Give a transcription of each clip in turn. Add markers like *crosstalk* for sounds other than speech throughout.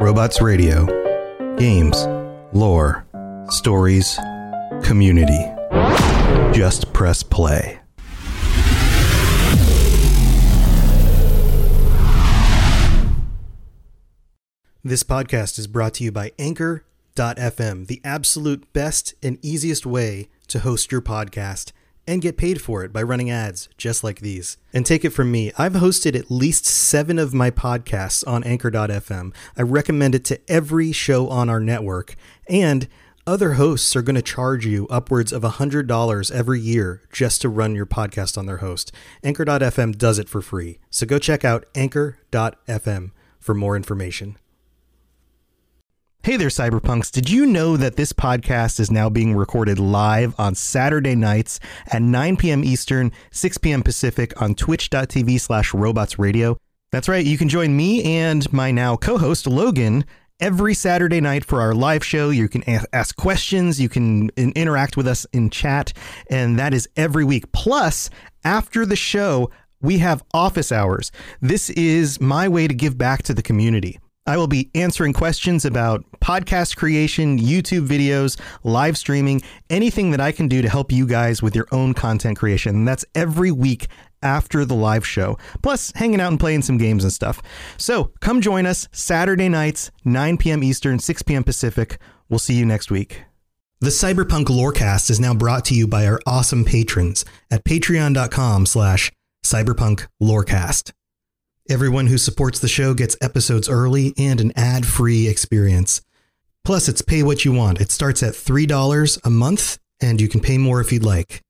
Robots Radio. Games, lore, stories, community. Just press play. This podcast is brought to you by Anchor.fm, the absolute best and easiest way to host your podcast and get paid for it by running ads just like these. And take it from me, I've hosted at least seven of my podcasts on Anchor.fm. I recommend it to every show on our network. And other hosts are going to charge you upwards of $100 every year just to run your podcast on their host. Anchor.fm does it for free. So go check out Anchor.fm for more information. Hey there, Cyberpunks. Did you know that this podcast is now being recorded live on Saturday nights at 9 p.m. Eastern, 6 p.m. Pacific on twitch.tv slash robots radio? That's right. You can join me and my now co-host Logan every Saturday night for our live show. You can ask questions, you can interact with us in chat, and that is every week. Plus, after the show, we have office hours. This is my way to give back to the community. I will be answering questions about podcast creation, YouTube videos, live streaming, anything that I can do to help you guys with your own content creation. And that's every week after the live show, plus hanging out and playing some games and stuff. So come join us Saturday nights, 9 p.m. Eastern, 6 p.m. Pacific. We'll see you next week. The Cyberpunk Lorecast is now brought to you by our awesome patrons at patreon.com slash cyberpunk lorecast. Everyone who supports the show gets episodes early and an ad-free experience. Plus, it's pay what you want. It starts at $3 a month, and you can pay more if you'd like.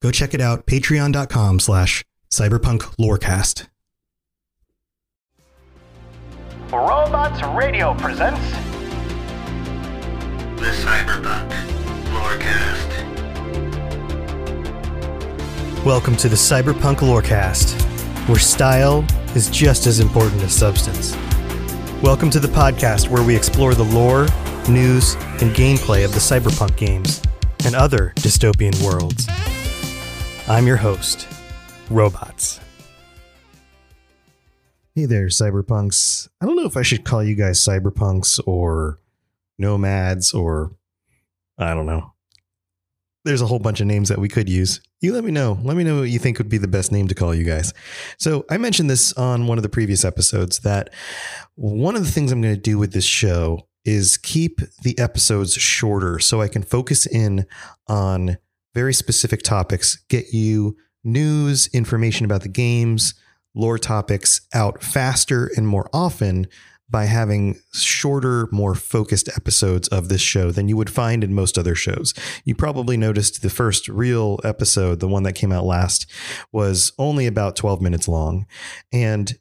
Go check it out, patreon.com slash cyberpunklorecast. Robots Radio presents The Cyberpunk Lorecast. Welcome to the Cyberpunk Lorecast, where style is just as important as substance. Welcome to the podcast where we explore the lore, news, and gameplay of the cyberpunk games and other dystopian worlds. I'm your host, Robots. Hey there, cyberpunks. I don't know if I should call you guys cyberpunks or nomads or I don't know. There's a whole bunch of names that we could use. You let me know. Let me know what you think would be the best name to call you guys. So, I mentioned this on one of the previous episodes that one of the things I'm going to do with this show is keep the episodes shorter so I can focus in on very specific topics, get you news, information about the games, lore topics out faster and more often by having shorter, more focused episodes of this show than you would find in most other shows. You probably noticed the first real episode, the one that came out last, was only about 12 minutes long. And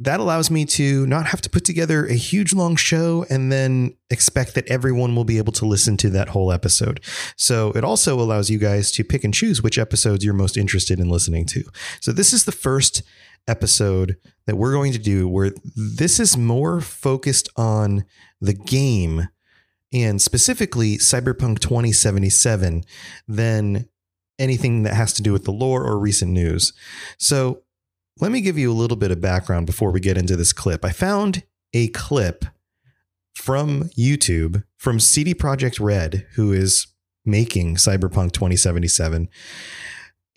that allows me to not have to put together a huge long show and then expect that everyone will be able to listen to that whole episode. So it also allows you guys to pick and choose which episodes you're most interested in listening to. So this is the first episode that we're going to do where this is more focused on the game and specifically Cyberpunk 2077 than anything that has to do with the lore or recent news. So let me give you a little bit of background before we get into this clip. I found a clip from YouTube from CD Projekt Red, who is making Cyberpunk 2077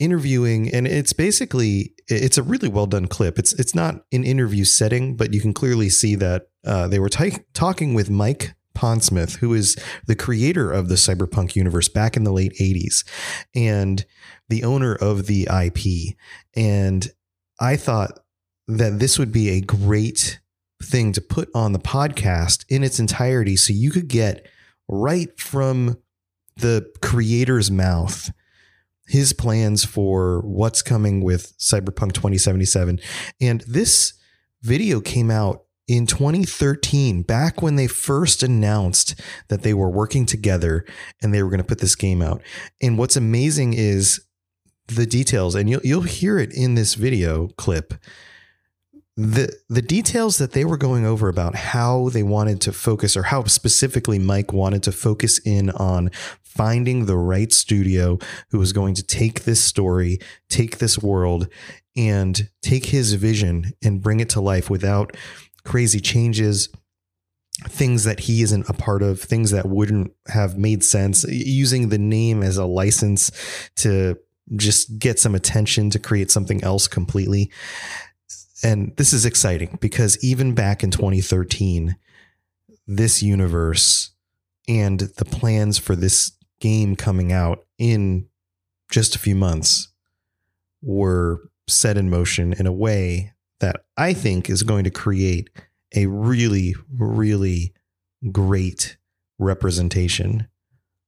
interviewing and it's basically it's a really well done clip. It's it's not an interview setting but you can clearly see that uh, they were t- talking with mike pondsmith who is the creator of the cyberpunk universe back in the late 80s and the owner of the ip and i thought that this would be a great thing to put on the podcast in its entirety so you could get right from the creator's mouth his plans for what's coming with Cyberpunk 2077. And this video came out in 2013, back when they first announced that they were working together and they were going to put this game out. And what's amazing is the details, and you'll, you'll hear it in this video clip the the details that they were going over about how they wanted to focus or how specifically Mike wanted to focus in on finding the right studio who was going to take this story, take this world and take his vision and bring it to life without crazy changes things that he isn't a part of, things that wouldn't have made sense, using the name as a license to just get some attention to create something else completely. And this is exciting because even back in 2013, this universe and the plans for this game coming out in just a few months were set in motion in a way that I think is going to create a really, really great representation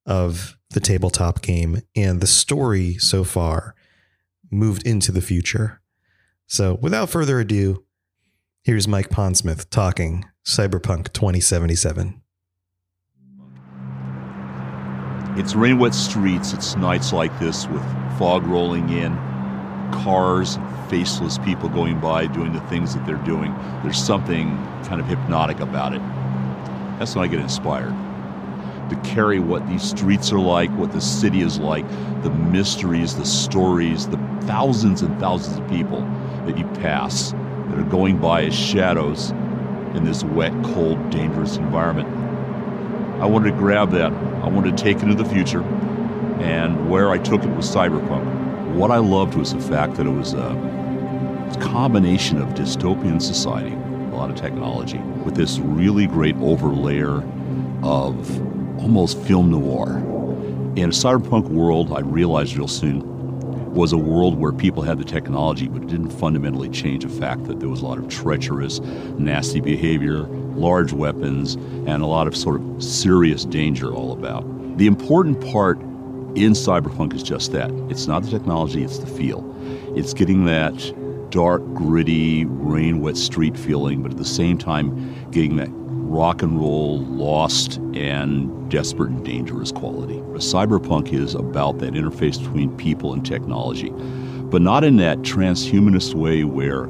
of the tabletop game and the story so far moved into the future. So, without further ado, here's Mike Pondsmith talking Cyberpunk 2077. It's rain wet streets, it's nights like this with fog rolling in, cars, faceless people going by doing the things that they're doing. There's something kind of hypnotic about it. That's when I get inspired to carry what these streets are like, what the city is like, the mysteries, the stories, the thousands and thousands of people that you pass that are going by as shadows in this wet, cold, dangerous environment. I wanted to grab that. I wanted to take it into the future. And where I took it was cyberpunk. What I loved was the fact that it was a, combination of dystopian society, a lot of technology, with this really great overlayer of almost film noir. In a cyberpunk world, I realized real soon, was a world where people had the technology, but it didn't fundamentally change the fact that there was a lot of treacherous, nasty behavior, large weapons, and a lot of sort of serious danger all about. The important part in cyberpunk is just that it's not the technology, it's the feel. It's getting that dark, gritty, rain wet street feeling, but at the same time, getting that rock and roll, lost, and desperate and dangerous quality. Cyberpunk is about that interface between people and technology, but not in that transhumanist way where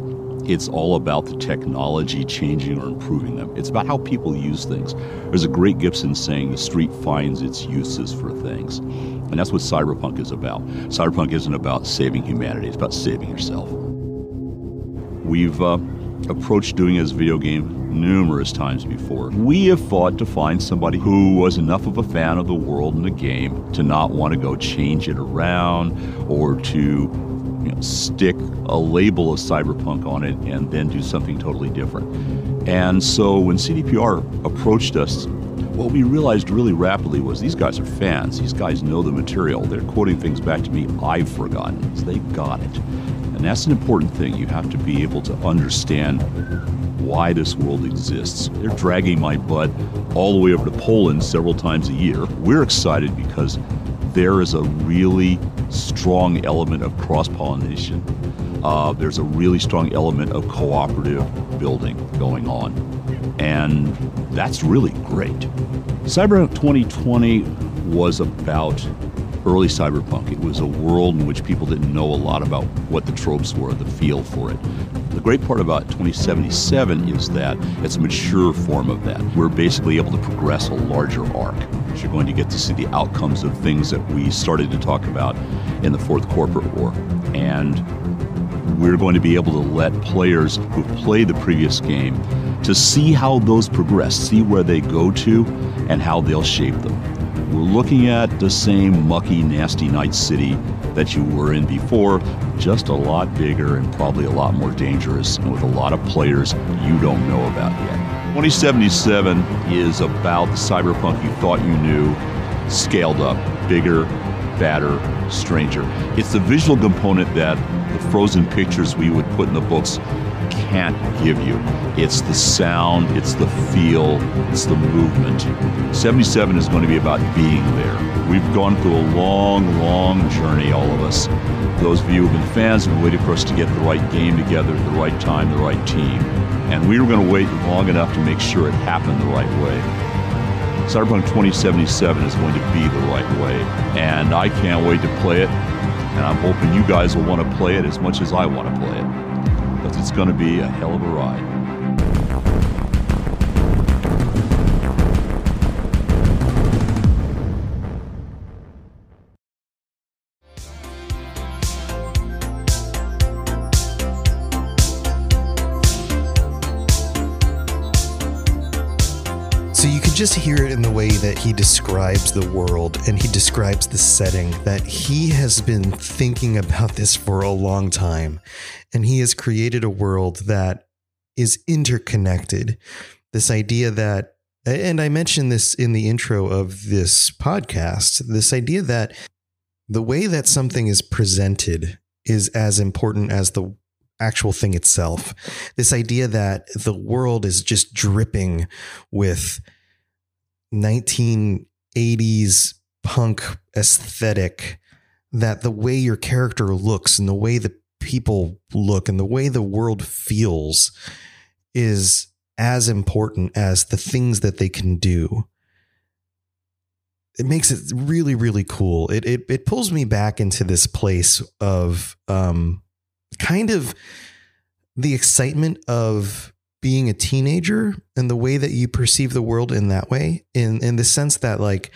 it's all about the technology changing or improving them. It's about how people use things. There's a great Gibson saying the street finds its uses for things. And that's what cyberpunk is about. Cyberpunk isn't about saving humanity, it's about saving yourself. We've uh, approached doing this video game numerous times before. We have fought to find somebody who was enough of a fan of the world and the game to not want to go change it around or to you know, stick a label of cyberpunk on it and then do something totally different. And so when CDPR approached us, what we realized really rapidly was these guys are fans. These guys know the material. They're quoting things back to me I've forgotten. So they got it. And that's an important thing. You have to be able to understand why this world exists. They're dragging my butt all the way over to Poland several times a year. We're excited because there is a really strong element of cross pollination. Uh, there's a really strong element of cooperative building going on. And that's really great. Cyber 2020 was about early cyberpunk. It was a world in which people didn't know a lot about what the tropes were, the feel for it. The great part about 2077 is that it's a mature form of that. We're basically able to progress a larger arc. You're going to get to see the outcomes of things that we started to talk about in the Fourth Corporate War. And we're going to be able to let players who've played the previous game to see how those progress, see where they go to, and how they'll shape them. We're looking at the same mucky, nasty night city that you were in before, just a lot bigger and probably a lot more dangerous, and with a lot of players you don't know about yet. 2077 is about the cyberpunk you thought you knew, scaled up, bigger, badder, stranger. It's the visual component that the frozen pictures we would put in the books can't give you. It's the sound, it's the feel, it's the movement. 77 is going to be about being there. We've gone through a long, long journey, all of us. Those of you who've been fans have been waiting for us to get the right game together at the right time, the right team. And we were going to wait long enough to make sure it happened the right way. Cyberpunk 2077 is going to be the right way. And I can't wait to play it. And I'm hoping you guys will want to play it as much as I want to play it going to be a hell of a ride. Just hear it in the way that he describes the world and he describes the setting that he has been thinking about this for a long time. And he has created a world that is interconnected. This idea that, and I mentioned this in the intro of this podcast, this idea that the way that something is presented is as important as the actual thing itself. This idea that the world is just dripping with 1980s punk aesthetic, that the way your character looks and the way the people look and the way the world feels is as important as the things that they can do. It makes it really, really cool. It it it pulls me back into this place of um kind of the excitement of being a teenager and the way that you perceive the world in that way in in the sense that like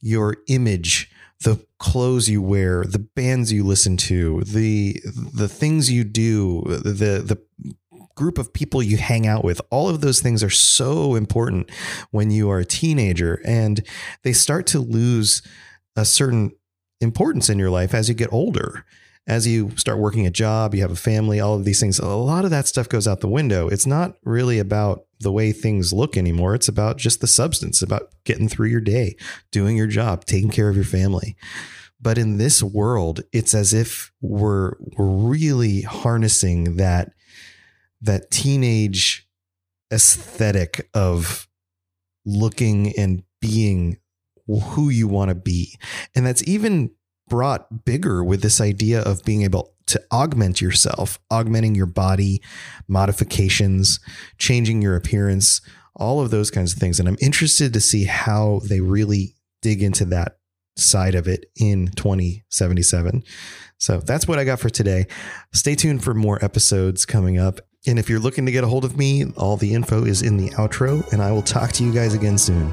your image the clothes you wear the bands you listen to the the things you do the the group of people you hang out with all of those things are so important when you are a teenager. And they start to lose a certain importance in your life as you get older as you start working a job, you have a family, all of these things, a lot of that stuff goes out the window. It's not really about the way things look anymore. It's about just the substance, about getting through your day, doing your job, taking care of your family. But in this world, it's as if we're we're really harnessing that that teenage aesthetic of looking and being who you want to be. And that's even brought bigger with this idea of being able to augment yourself, augmenting your body, modifications, changing your appearance, all of those kinds of things. And I'm interested to see how they really dig into that side of it in 2077. So that's what I got for today. Stay tuned for more episodes coming up. And if you're looking to get a hold of me, all the info is in the outro, and I will talk to you guys again soon.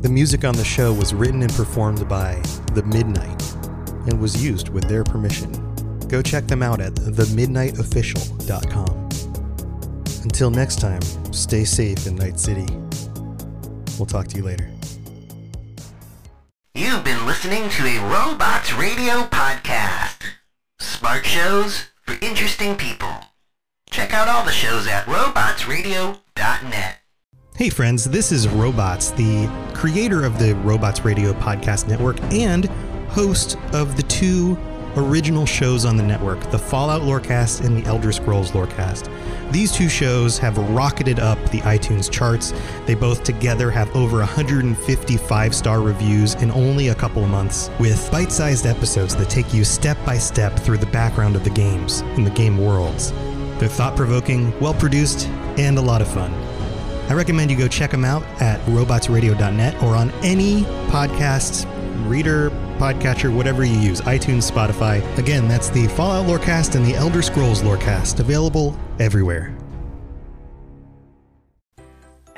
The music on the show was written and performed by The Midnight and was used with their permission. Go check them out at themidnightofficial.com. Until next time, stay safe in Night City. We'll talk to you later. You've been listening to a Robots Radio podcast. Smart shows for interesting people. Check out all the shows at robotsradio.net. Hey, friends, this is Robots, the creator of the Robots Radio Podcast Network and host of the two original shows on the network the Fallout Lorecast and the Elder Scrolls Lorecast. These two shows have rocketed up the iTunes charts. They both together have over 155 star reviews in only a couple of months, with bite sized episodes that take you step by step through the background of the games and the game worlds. They're thought provoking, well produced, and a lot of fun. I recommend you go check them out at robotsradio.net or on any podcast reader, podcatcher, whatever you use, iTunes, Spotify. Again, that's the Fallout Lorecast and the Elder Scrolls Lorecast, available everywhere.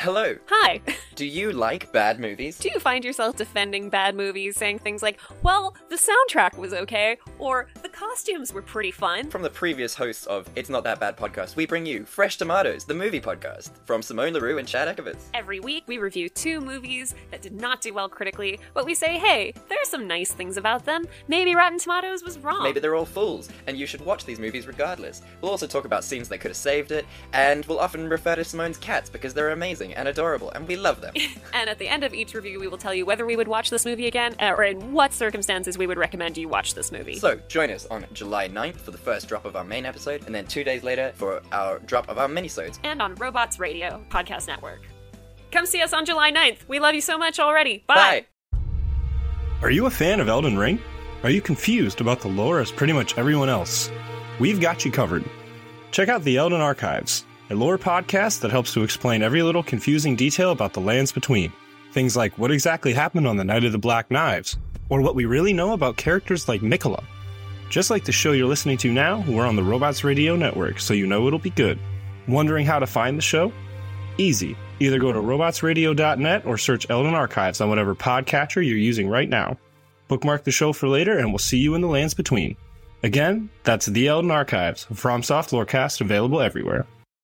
Hello. Hi. *laughs* Do you like bad movies? Do you find yourself defending bad movies, saying things like, well, the soundtrack was okay, or the costumes were pretty fun? From the previous hosts of It's Not That Bad podcast, we bring you Fresh Tomatoes, the movie podcast, from Simone LaRue and Chad Ekovitz. Every week, we review two movies that did not do well critically, but we say, hey, there are some nice things about them. Maybe Rotten Tomatoes was wrong. Maybe they're all fools, and you should watch these movies regardless. We'll also talk about scenes that could have saved it, and we'll often refer to Simone's cats because they're amazing and adorable, and we love them. *laughs* And at the end of each review, we will tell you whether we would watch this movie again, uh, or in what circumstances we would recommend you watch this movie. So, join us on July 9th for the first drop of our main episode, and then two days later for our drop of our minisodes. and on Robots Radio Podcast Network. Come see us on July 9th. We love you so much already. Bye. Bye! Are you a fan of Elden Ring? Are you confused about the lore as pretty much everyone else? We've got you covered. Check out the Elden Archives, a lore podcast that helps to explain every little confusing detail about the lands between. Things like what exactly happened on the night of the Black Knives, or what we really know about characters like Miquella. Just like the show you're listening to now, we're on the Robots Radio Network, so you know it'll be good. Wondering how to find the show? Easy. Either go to robotsradio.net or search Elden Archives on whatever podcatcher you're using right now. Bookmark the show for later, and we'll see you in the lands between. Again, that's The Elden Archives, FromSoft Lorecast, available everywhere.